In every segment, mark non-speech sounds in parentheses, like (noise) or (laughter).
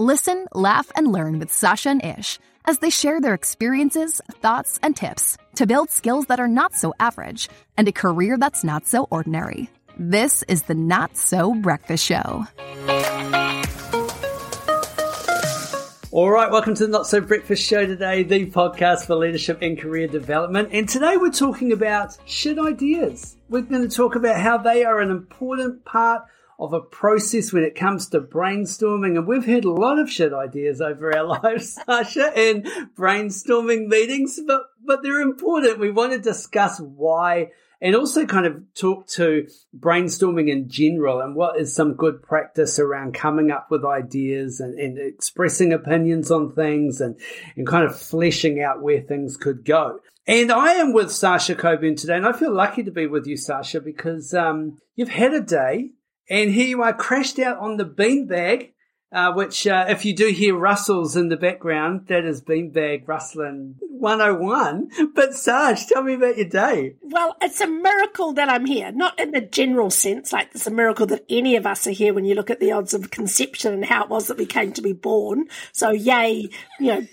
Listen, laugh, and learn with Sacha and Ish as they share their experiences, thoughts, and tips to build skills that are not so average and a career that's not so ordinary. This is the Not So Breakfast Show. All right, welcome to the Not So Breakfast Show today, the podcast for leadership and career development. And today we're talking about shit ideas. We're going to talk about how they are an important part of a process when it comes to brainstorming. And we've heard a lot of shit ideas over our (laughs) lives, Sacha, in brainstorming meetings, but, but they're important. We want to discuss why and also kind of talk to brainstorming in general and what is some good practice around coming up with ideas and, and expressing opinions on things and, and kind of fleshing out where things could go. And I am with Sacha Coburn today, and I feel lucky to be with you, Sacha, because um, you've had a day, and here you are crashed out on the beanbag uh, which, uh, if you do hear rustles in the background, that is Beanbag Rustling 101. But Sarge, tell me about your day. Well, it's a miracle that I'm here, not in the general sense, like it's a miracle that any of us are here when you look at the odds of conception and how it was that we came to be born. So, yay, you know,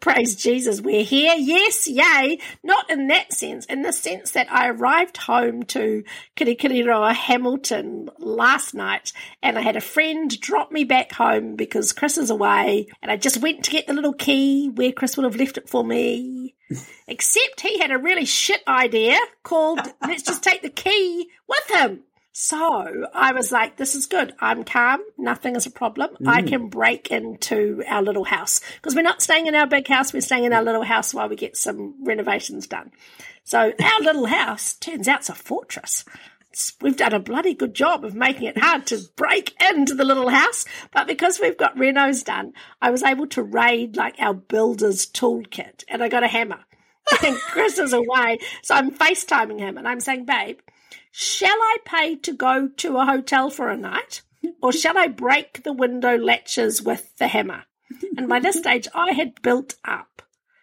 praise Jesus, we're here. Yes, yay. Not in that sense, in the sense that I arrived home to Kirikiriroa Hamilton last night and I had a friend drop me back home because Chris is away and I just went to get the little key where Chris would have left it for me. Except he had a really shit idea called (laughs) let's just take the key with him. So I was like, this is good. I'm calm. Nothing is a problem. Mm. I can break into our little house because we're not staying in our big house. We're staying in our little house while we get some renovations done. So our little house turns out it's a fortress. we've done a bloody good job of making it hard to break into the little house. But because we've got renos done, I was able to raid like our builder's toolkit and I got a hammer. And Chris is away. So I'm FaceTiming him and I'm saying, babe, Shall I pay to go to a hotel for a night? Or shall I break the window latches with the hammer? And by this stage, I had built up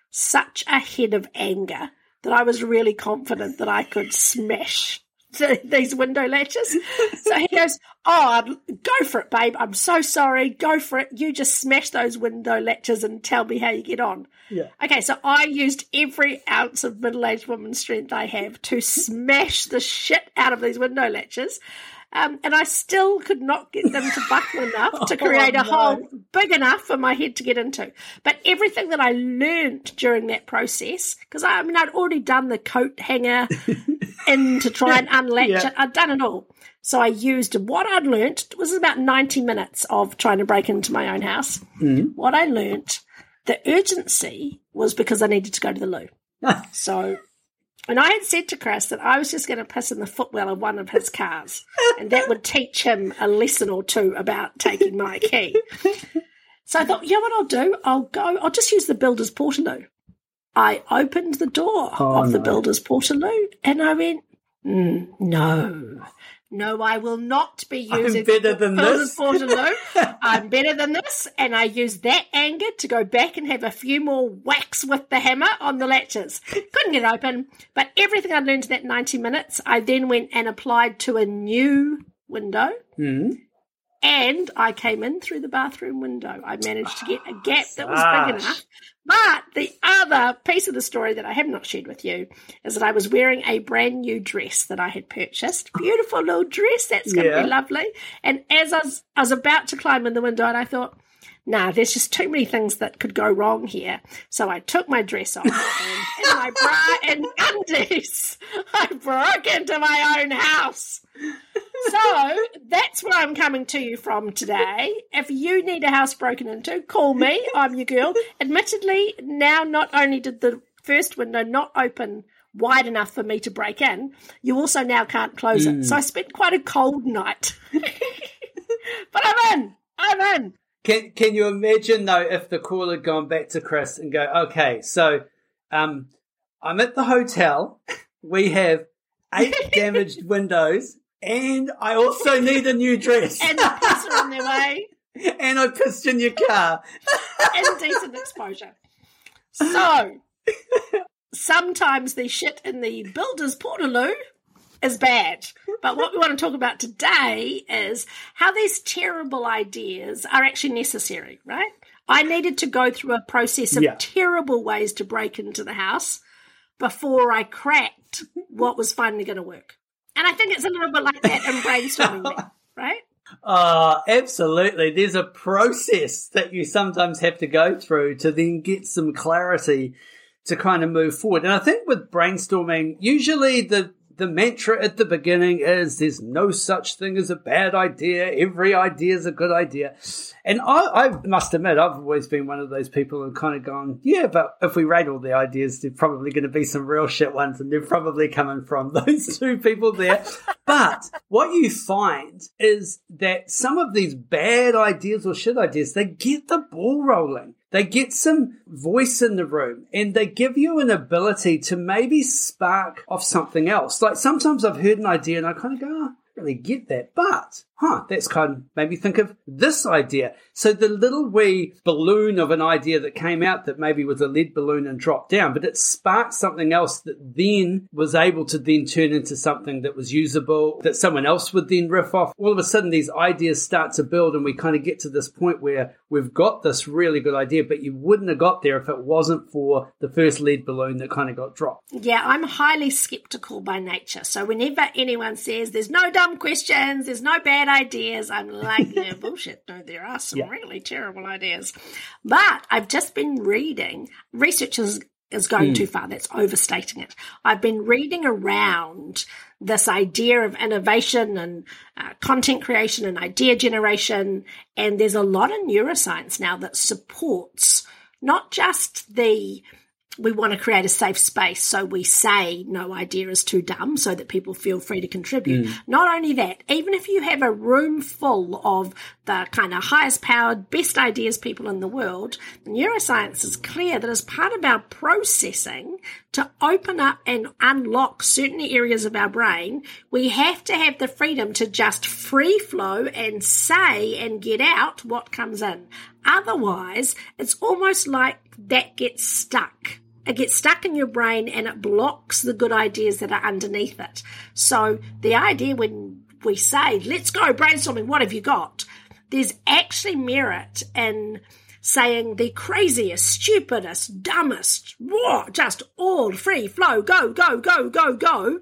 such a head of anger that I was really confident that I could smash (laughs) these window latches. So he goes, Oh, go for it, babe. I'm so sorry. Go for it. You just smash those window latches and tell me how you get on. Yeah. Okay, so I used every ounce of middle aged woman strength I have to smash the shit out of these window latches. Um, and I still could not get them to buckle enough (laughs) to create oh, a no. hole big enough for my head to get into. But everything that I learned during that process, because I, I, mean, I'd already done the coat hanger (laughs) in to try and unlatch yeah. it, I'd done it all. So I used what I'd learnt. It was about 90 minutes of trying to break into my own house. Mm. What I learnt, the urgency was because I needed to go to the loo. (laughs) so and I had said to Chris that I was just going to piss in the footwell of one of his cars, and that would teach him a lesson or two about taking my key. So I thought, you know what I'll do? I'll go, I'll just use the builder's portaloo. I opened the door oh, of no. the builder's portaloo and I went, mm, no, no, I will not be using I'm better than this. (laughs) I'm better than this. And I use that anger to go back and have a few more whacks with the hammer on the latches. Couldn't get open. But everything I learned in that 90 minutes, I then went and applied to a new window. Mm. And I came in through the bathroom window. I managed to get a ah, gap that was big enough. But the other piece of the story that I have not shared with you is that I was wearing a brand new dress that I had purchased. Beautiful little dress. That's going to yeah. be lovely. And as I was, I was about to climb in the window, and I thought, nah, there's just too many things that could go wrong here. So I took my dress off and, and my bra and undies. I broke into my own house. So that's where I'm coming to you from today. If you need a house broken into, call me. I'm your girl. Admittedly, now not only did the first window not open wide enough for me to break in, you also now can't close mm. it. So I spent quite a cold night. (laughs) but I'm in. I'm in. Can Can you imagine though if the call had gone back to Chris and go, okay, so um, I'm at the hotel. We have eight (laughs) damaged windows, and I also need a new dress. and the piss are on their way. (laughs) And I pissed in your car. Indecent exposure. So (laughs) sometimes the shit in the builder's portaloo is bad. But what we want to talk about today is how these terrible ideas are actually necessary, right? I needed to go through a process of Yeah. terrible ways to break into the house before I cracked what was finally going to work. And I think it's a little bit like that in brainstorming, right? Uh, absolutely. There's a process that you sometimes have to go through to then get some clarity to kind of move forward. And I think with brainstorming, usually the the mantra at the beginning is there's no such thing as a bad idea. Every idea is a good idea. And I, I must admit, I've always been one of those people who kind of gone, yeah, but if we rate all the ideas, there's probably going to be some real shit ones and they're probably coming from (laughs) those two people there. but what you find is that some of these bad ideas or shit ideas, they get the ball rolling. They get some voice in the room and they give you an ability to maybe spark off something else. Like sometimes I've heard an idea and I kind of go, oh, I really get that, but huh, that's kind of made me think of this idea. So the little wee balloon of an idea that came out that maybe was a lead balloon and dropped down, but it sparked something else that then was able to then turn into something that was usable, that someone else would then riff off. All of a sudden these ideas start to build and we kind of get to this point where we've got this really good idea, but you wouldn't have got there if it wasn't for the first lead balloon that kind of got dropped. Yeah, I'm highly skeptical by nature. So whenever anyone says there's no dumb questions, there's no bad ideas, I'm like, yeah, (laughs) bullshit. No, there are some Yeah. really terrible ideas. But I've just been reading, research is, is going too far. That's overstating it. I've been reading around this idea of innovation and uh, content creation and idea generation. And there's a lot of neuroscience now that supports not just the we want to create a safe space. So we say no idea is too dumb so that people feel free to contribute. Mm. Not only that, even if you have a room full of the kind of highest powered, best ideas people in the world, neuroscience is clear that as part of our processing to open up and unlock certain areas of our brain, we have to have the freedom to just free flow and say and get out what comes in. Otherwise, it's almost like that gets stuck. It gets stuck in your brain and it blocks the good ideas that are underneath it. So the idea when we say, let's go brainstorming, what have you got? There's actually merit in saying the craziest, stupidest, dumbest, raw, just all free flow, go, go, go, go, go,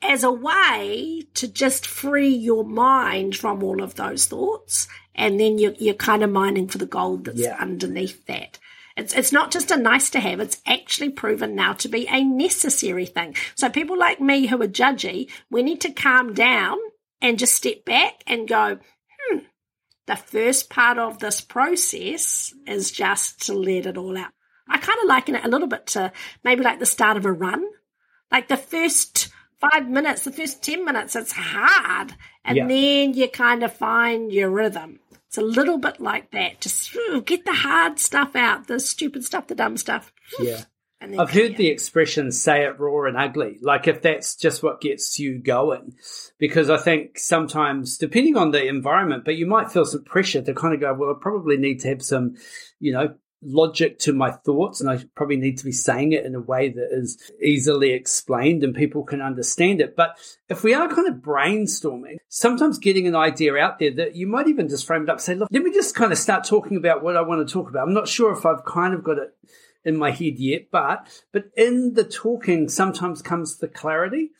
as a way to just free your mind from all of those thoughts. And then you're, you're kind of mining for the gold that's Yeah. underneath that. It's, it's not just a nice to have, it's actually proven now to be a necessary thing. So people like me who are judgy, we need to calm down and just step back and go, hmm, the first part of this process is just to let it all out. I kind of liken it a little bit to maybe like the start of a run. Like the first five minutes, the first 10 minutes, it's hard. And Yeah. then you kind of find your rhythm. It's a little bit like that. Just phew, get the hard stuff out, the stupid stuff, the dumb stuff. Yeah. I've heard clear. the expression say it raw and ugly. Like if that's just what gets you going. Because I think sometimes, depending on the environment, but you might feel some pressure to kind of go, well, I probably need to have some, you know, logic to my thoughts and I probably need to be saying it in a way that is easily explained and people can understand it. But if we are kind of brainstorming, sometimes getting an idea out there that you might even just frame it up, say, look, let me just kind of start talking about what I want to talk about. I'm not sure if I've kind of got it in my head yet, but but in the talking sometimes comes the clarity.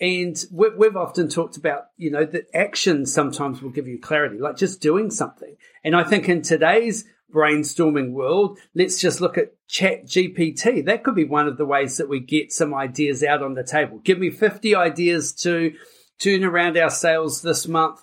And we- we've often talked about, you know, that action sometimes will give you clarity, like just doing something. And I think in today's brainstorming world, let's just look at Chat GPT. That could be one of the ways that we get some ideas out on the table. Give me 50 ideas to turn around our sales this month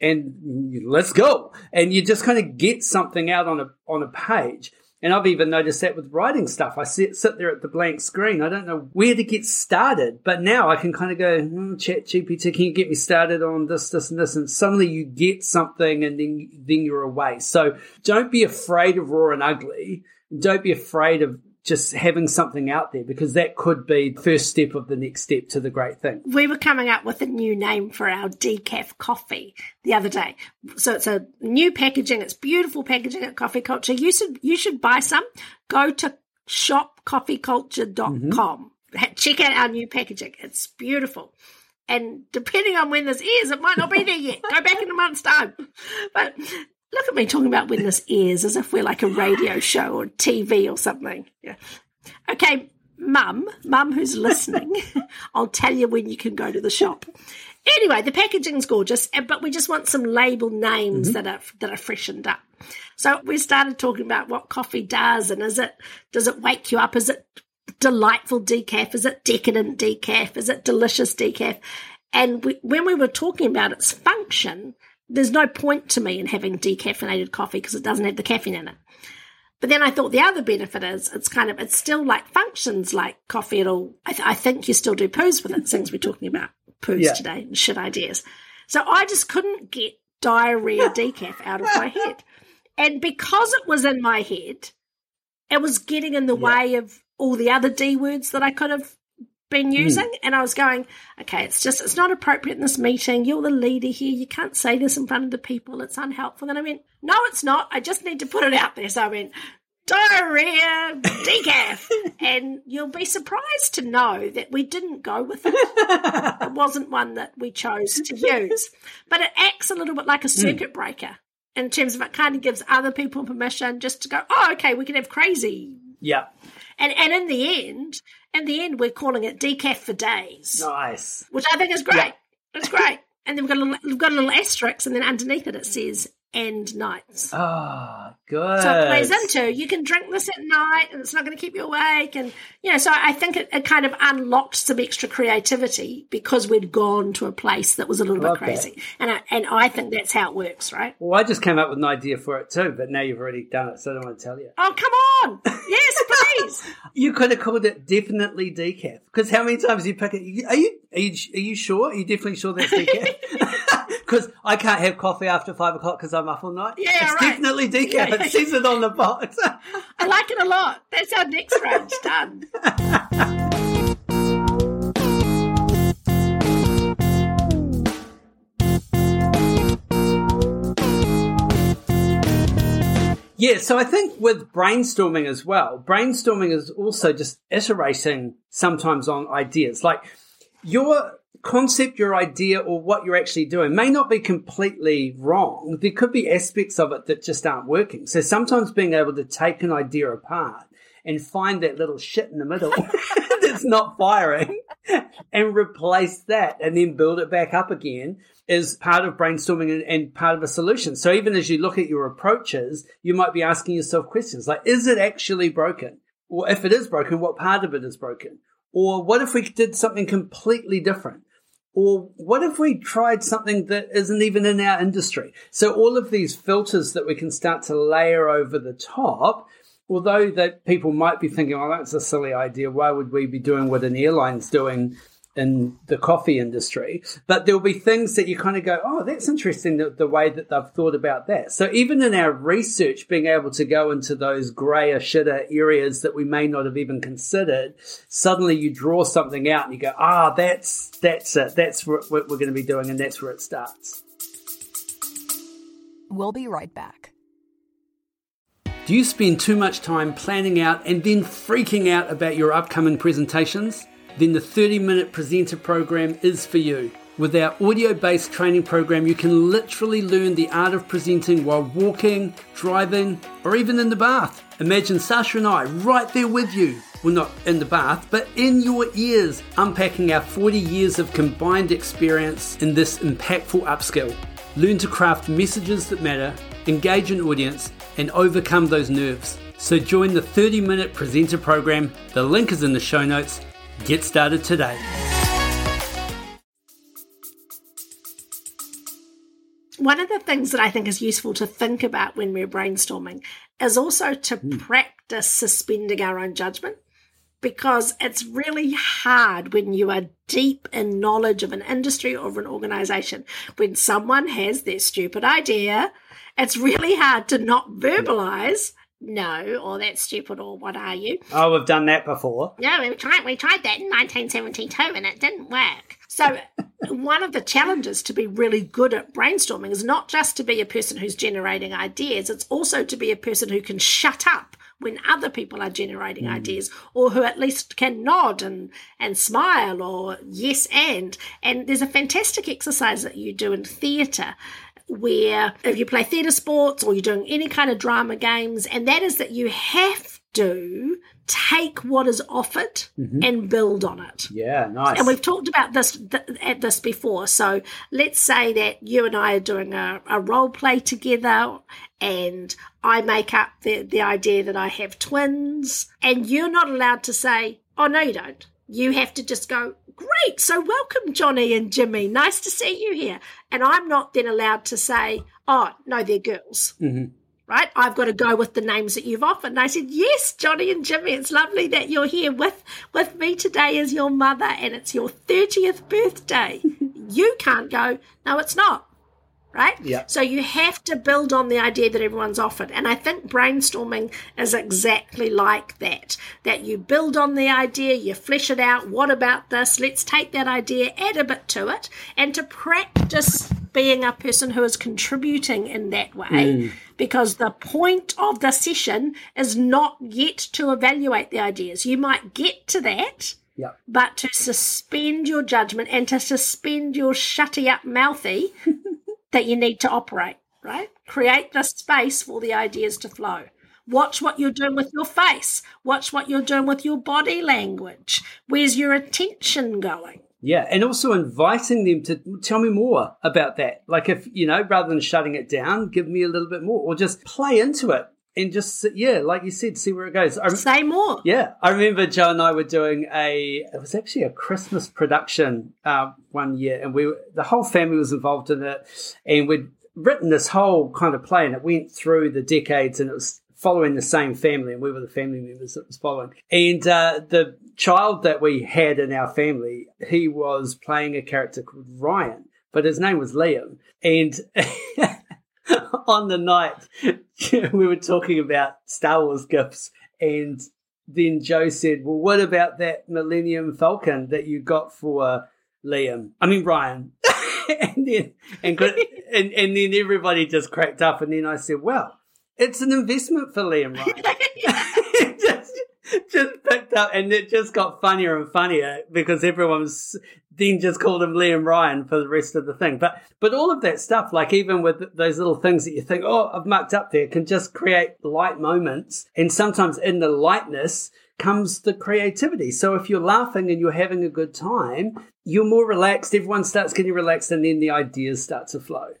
and let's go. And you just kind of get something out on a on a page. And I've even noticed that with writing stuff. I sit sit there at the blank screen. I don't know where to get started, but now I can kind of go, hmm, Chat GPT, can you get me started on this, this, and this? And suddenly you get something, and then then you're away. So don't be afraid of raw and ugly. Don't be afraid of just having something out there because that could be the first step of the next step to the great thing. we were coming up with a new name for our decaf coffee the other day. So it's a new packaging. It's beautiful packaging at Coffee Culture. You should you should buy some. Go to shopcoffeeculture.com. Mm-hmm. Ha- Check out our new packaging. It's beautiful. And depending on when this airs, it might not be there yet. Go back in a month's time. But look at me talking about when this airs as if we're like a radio show or TV or something. Yeah. Okay, mum, mum who's listening, (laughs) I'll tell you when you can go to the shop. Anyway, the packaging's gorgeous, but we just want some label names mm-hmm. that are that are freshened up. So we started talking about what coffee does, and is it does it wake you up? Is it delightful decaf? Is it decadent decaf? Is it delicious decaf? And we, when we were talking about its function, there's no point to me in having decaffeinated coffee because it doesn't have the caffeine in it. But then I thought the other benefit is it's kind of it's still like functions like coffee. It'll I, th- I think you still do poos with it since we're talking about poos yeah. today and shit ideas. So I just couldn't get diarrhea (laughs) decaf out of my head, and because it was in my head, it was getting in the yeah. way of all the other D words that I could have been hmm. using. Mm. And I was going, okay, it's just, it's not appropriate in this meeting. You're the leader here. You can't say this in front of the people. It's unhelpful. And I went, no, it's not. I just need to put it out there. So I went, diarrhea decaf. (laughs) and you'll be surprised to know that we didn't go with it. (laughs) it wasn't one that we chose to use. But it acts a little bit like a hmm. circuit mm. breaker in terms of it kind of gives other people permission just to go, oh, okay, we can have crazy. Yeah. And and in the end, in the end, we're calling it decaf for days. Nice. Which I think is great. Yeah. It's great. (laughs) And then we've got a little, we've got a little asterisk, and then underneath it it says and nights. Oh, good. So it plays into you can drink this at night and it's not going to keep you awake. And, you know, so I think it, it kind of unlocked some extra creativity because we'd gone to a place that was a little bit crazy. That. And I, and I think that's how it works, right? Well, I just came up with an idea for it too, but now you've already done it, so I don't want to tell you. Oh, come on. (laughs) Yes, you could have called it definitely decaf because how many times you pick it? Are you, are you, are you sure? Are you definitely sure that's decaf? (laughs) (laughs) because I can't have coffee after five o'clock because I'm up all night. Yeah, it's right. definitely decaf. Yeah. It says it on the box. I like it a lot. That's our next range done. (laughs) Yeah, so I think with brainstorming as well, brainstorming is also just iterating sometimes on ideas. Like your concept, your idea, or what you're actually doing may not be completely wrong. There could be aspects of it that just aren't working. So sometimes being able to take an idea apart and find that little shit in the middle (laughs) that's not firing and replace that and then build it back up again is part of brainstorming and, and, part of a solution. So even as you look at your approaches, you might be asking yourself questions like, is it actually broken? Or if it is broken, what part of it is broken? Or what if we did something completely different? Or what if we tried something that isn't even in our industry? So all of these filters that we can start to layer over the top, although that people might be thinking, well, that's a silly idea. Why would we be doing what an airline's doing in the coffee industry. But there'll be things that you kind of go, oh, that's interesting the, the, way that they've thought about that. So even in our research, being able to go into those grayer, shitter areas that we may not have even considered, suddenly you draw something out and you go, ah, oh, that's, that's it. That's what we're going to be doing. And that's where it starts. We'll be right back. Do you spend too much time planning out and then freaking out about your upcoming presentations? Then the 30 minute presenter program is for you. With our audio based training program, you can literally learn the art of presenting while walking, driving, or even in the bath. Imagine Sacha and I right there with you. Well, not in the bath, but in your ears, unpacking our 40 years of combined experience in this impactful upskill. Learn to craft messages that matter, engage an audience, and overcome those nerves. So join the 30 minute presenter program. The link is in the show notes Get started today. One of the things that I think is useful to think about when we're brainstorming is also to mm. practice suspending our own judgment because it's really hard when you are deep in knowledge of an industry or of an organization. When someone has their stupid idea, it's really hard to not verbalize no, or that's stupid, or what are you? Oh, we've done that before. No, we tried. We tried that in 1972, and it didn't work. So, (laughs) one of the challenges to be really good at brainstorming is not just to be a person who's generating ideas; it's also to be a person who can shut up when other people are generating mm. ideas or who at least can nod and, and smile or yes and. And there's a fantastic exercise that you do in theatre where if you play theatre sports or you're doing any kind of drama games, and that is that you have to take what is offered mm-hmm. and build on it. Yeah, nice. And we've talked about this th- at this before. So let's say that you and I are doing a, a role play together, and I make up the, the idea that I have twins, and you're not allowed to say, "Oh no, you don't." You have to just go, "Great, so welcome, Johnny and Jimmy. Nice to see you here." And I'm not then allowed to say, "Oh no, they're girls." Mm-hmm. right? I've got to go with the names that you've offered. And I said, yes, Johnny and Jimmy, it's lovely that you're here with, with me today as your mother and it's your 30th birthday. (laughs) you can't go, no, it's not. Right? Yeah. So you have to build on the idea that everyone's offered. And I think brainstorming is exactly like that. That you build on the idea, you flesh it out. What about this? Let's take that idea, add a bit to it, and to practice being a person who is contributing in that way. Mm. Because the point of the session is not yet to evaluate the ideas. You might get to that, yeah. but to suspend your judgment and to suspend your shutty up mouthy (laughs) that you need to operate, right? Create the space for the ideas to flow. Watch what you're doing with your face. Watch what you're doing with your body language. Where's your attention going? Yeah, and also inviting them to tell me more about that. Like if, you know, rather than shutting it down, give me a little bit more or just play into it and just, yeah, like you said, see where it goes. I, Say more. yeah, I remember Joe and I were doing a, it was actually a Christmas production uh, one year and we were, the whole family was involved in it and we'd written this whole kind of play and it went through the decades and it was following the same family and we were the family members that was following. And uh, the child that we had in our family, he was playing a character called Ryan, but his name was Liam. And (laughs) (laughs) on the night, (laughs) we were talking about Star Wars gifts and then Joe said, Well, what about that Millennium Falcon that you got for uh, Liam? I mean, Ryan. (laughs) and then and, and and then everybody just cracked up. And then I said, Well, it's an investment for Liam, Ryan. (laughs) just, picked up, and it just got funnier and funnier because everyone's then just called him Liam Ryan for the rest of the thing. But but all of that stuff, like even with those little things that you think, oh, I've mucked up there, can just create light moments, and sometimes in the lightness comes the creativity. So if you're laughing and you're having a good time, you're more relaxed. Everyone starts getting relaxed, and then the ideas start to flow.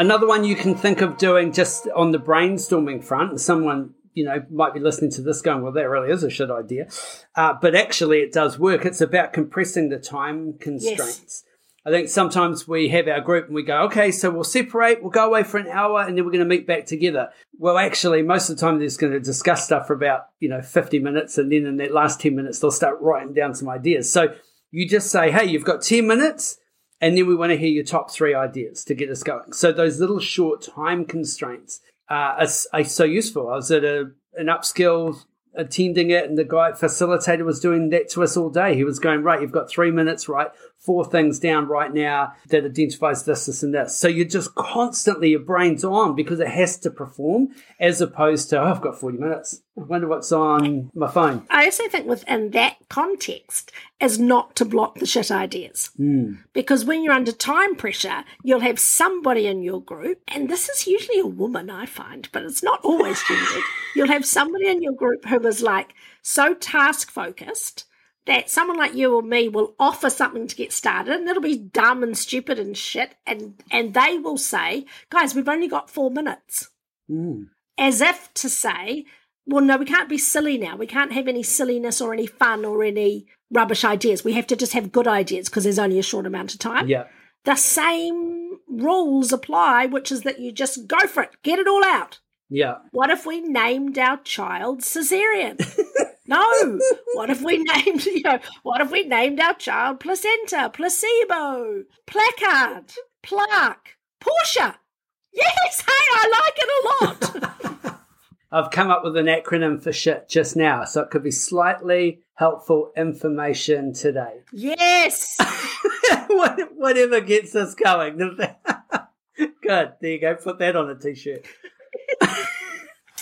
Another one you can think of doing just on the brainstorming front, someone you know might be listening to this going, "Well, that really is a shit idea," uh, but actually it does work. It's about compressing the time constraints. I think sometimes we have our group and we go, okay, so we'll separate, we'll go away for an hour, and then we're going to meet back together. Well, actually, most of the time they're just going to discuss stuff for about you know fifty minutes, and then in that last ten minutes they'll start writing down some ideas. So you just say, hey, you've got ten minutes and then we want to hear your top three ideas to get us going. So those little short time constraints uh, so useful. I was at a, an upskill attending it, and the guy facilitator was doing that to us all day. He was going, right, you've got three minutes, right, four things down right now that identifies this, this, and this. So you're just constantly your brain's on because it has to perform, as opposed to oh, I've got forty minutes. I wonder what's on my phone. I also think within that context is not to block the shit ideas. Hmm. Because when you're under time pressure, you'll have somebody in your group, and this is usually a woman, I find, but it's not always gendered. (laughs) You'll have somebody in your group who is like so task focused that someone like you or me will offer something to get started and it'll be dumb and stupid and shit and and they will say guys we've only got four minutes hmm. as if to say, well, no, we can't be silly now. We can't have any silliness or any fun or any rubbish ideas. We have to just have good ideas because there's only a short amount of time. Yeah. The same rules apply, which is that you just go for it, get it all out. Yeah. What if we named our child Caesarean? (laughs) no. What if we (laughs) named, you know, what if we named our child placenta, placebo, placard, plaque, Portia? Yes, hey, I like it a lot. (laughs) I've come up with an acronym for shit just now, so it could be slightly helpful information today. yes. (laughs) Whatever gets us going. Good. There you go. Put that on a t-shirt.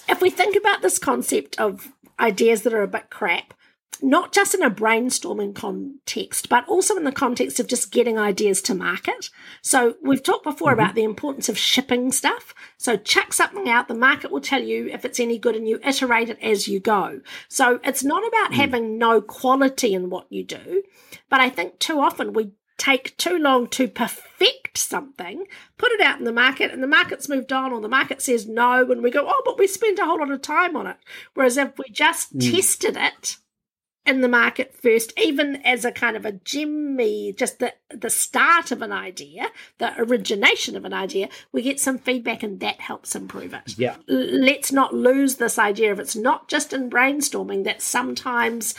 if we think about this concept of ideas that are a bit crap, not just in a brainstorming context, but also in the context of just getting ideas to market. So we've talked before mm-hmm. about the importance of shipping stuff. So chuck something out, the market will tell you if it's any good and you iterate it as you go. So it's not about mm. having no quality in what you do, but I think too often we take too long to perfect something, put it out in the market, and the market's moved on, or the market says no, and we go, oh, but we spent a whole lot of time on it. Whereas if we just mm. tested it, in the market first, even as a kind of a jimmy, just the, the start of an idea, the origination of an idea, we get some feedback and that helps improve it. Yeah. Let's not lose this idea of it's not just in brainstorming that sometimes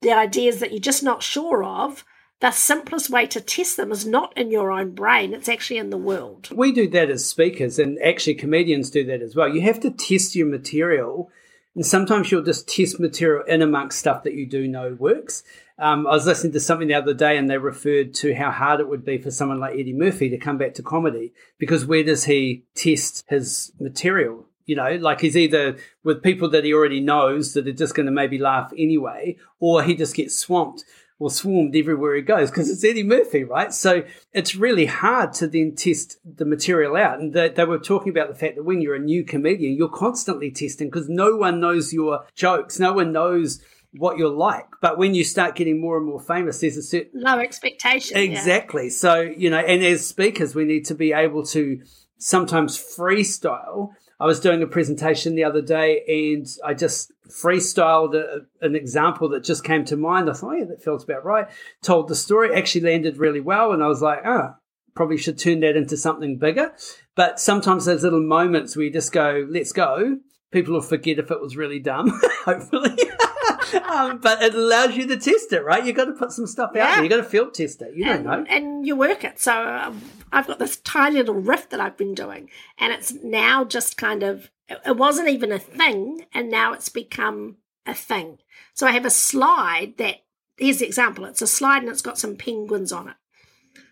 the ideas that you're just not sure of the simplest way to test them is not in your own brain, it's actually in the world. We do that as speakers, and actually, comedians do that as well. You have to test your material and sometimes you'll just test material in amongst stuff that you do know works. Um, I was listening to something the other day and they referred to how hard it would be for someone like Eddie Murphy to come back to comedy because where does he test his material? You know, like he's either with people that he already knows that are just going to maybe laugh anyway, or he just gets swamped or swarmed everywhere he goes because it's Eddie Murphy, right? So it's really hard to then test the material out. And they, they were talking about the fact that when you're a new comedian, you're constantly testing because no one knows your jokes, no one knows what you're like. But when you start getting more and more famous, there's a certain low expectation. Exactly. Yeah. So, you know, and as speakers, we need to be able to sometimes freestyle I was doing a presentation the other day and I just freestyled a, an example that just came to mind. I thought, oh, yeah, that feels about right. Told the story, actually landed really well. And I was like, oh, probably should turn that into something bigger. But sometimes those little moments where you just go, let's go, people will forget if it was really dumb, (laughs) hopefully. (laughs) um, but it allows you to test it, right? You've got to put some stuff yeah. out there. You've got to field test it. You and, don't know. And you work it. So um, I've got this tiny little riff that I've been doing, and it's now just kind of, it wasn't even a thing, and now it's become a thing. So I have a slide that, here's the example it's a slide and it's got some penguins on it.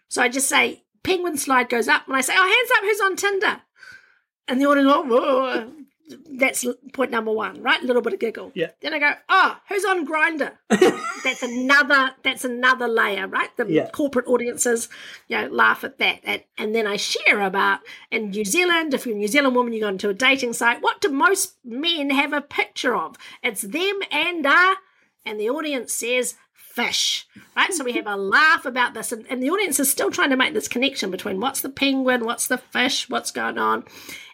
So I just say, penguin slide goes up, and I say, oh, hands up, who's on Tinder? And the audience, oh, that's point number one, right? A little bit of giggle. Yeah. Then I go, oh, who's on Grindr? (laughs) that's another. That's another layer, right? The yeah. corporate audiences, you know, laugh at that. And, and then I share about in New Zealand. If you're a New Zealand woman, you go into a dating site. What do most men have a picture of? It's them and uh, and the audience says fish, right? so we have a laugh about this, and, and, the audience is still trying to make this connection between what's the penguin, what's the fish, what's going on.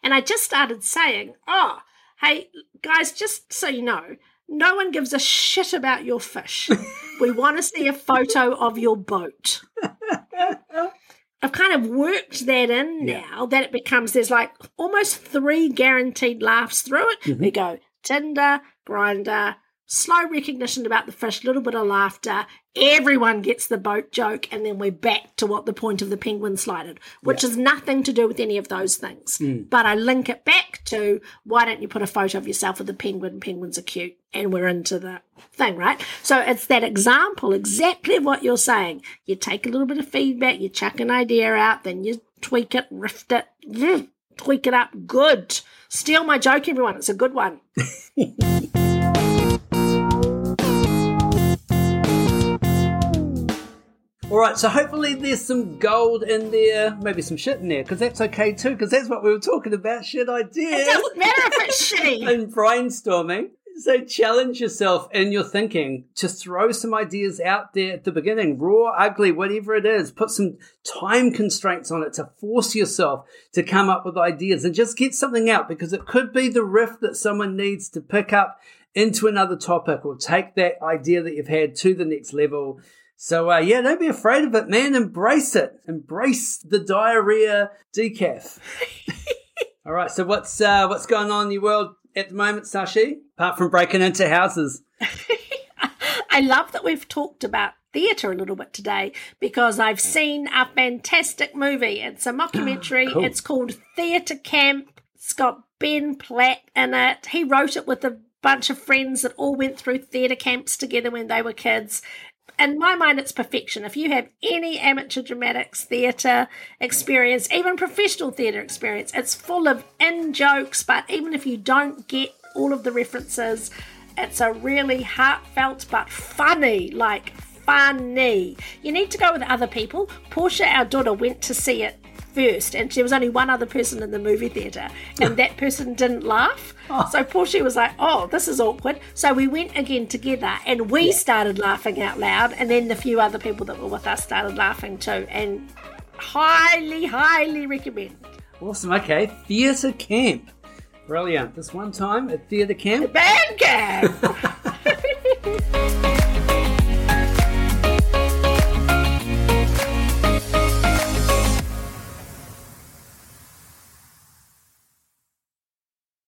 And I just started saying, oh, hey, guys, just so you know, no one gives a shit about your fish. we (laughs) want to see a photo of your boat. I've kind of worked that in yeah. now that it becomes there's like almost three guaranteed laughs through it. Mm-hmm. We go Tinder, Grindr, slow recognition about the fish, a little bit of laughter. Everyone gets the boat joke, and then we're back to what the point of the penguin slided, which yeah. has nothing to do with any of those things. Mm. But I link it back to why don't you put a photo of yourself with the penguin? Penguins are cute, and we're into the thing, right? So it's that example, exactly what you're saying. You take a little bit of feedback, you chuck an idea out, then you tweak it, rift it, tweak it up. Good. Steal my joke, everyone. It's a good one. (laughs) All right, so hopefully there's some gold in there, maybe some shit in there, because that's okay too, because that's what we were talking about shit ideas. It doesn't matter if it's (laughs) shitty. and brainstorming. So challenge yourself in your thinking. to throw some ideas out there at the beginning, raw, ugly, whatever it is. Put some time constraints on it to force yourself to come up with ideas and just get something out because it could be the riff that someone needs to pick up into another topic or take that idea that you've had to the next level so uh, yeah, don't be afraid of it, man. Embrace it. Embrace the diarrhea decaf. (laughs) All right. So what's uh, what's going on in your world at the moment, Sashi? Apart from breaking into houses. (laughs) I love that we've talked about theatre a little bit today because I've seen a fantastic movie. It's a mockumentary. (gasps) cool. It's called Theatre Camp. It's got Ben Platt in it. He wrote it with a bunch of friends that all went through theatre camps together when they were kids in my mind, it's perfection. If you have any amateur dramatics theatre experience, even professional theatre experience, it's full of in jokes. But even if you don't get all of the references. It's a really heartfelt but funny, like funny. You need to go with other people. Portia, our daughter, went to see it first, and there was only one other person in the movie theatre, and that person didn't laugh. Oh. So Portia was like, "Oh, this is awkward." So we went again together, and we started laughing out loud, and then the few other people that were with us started laughing too, and highly, highly recommend. Awesome. Okay. Theatre camp. Brilliant. This one time at theatre camp. Band camp. (laughs)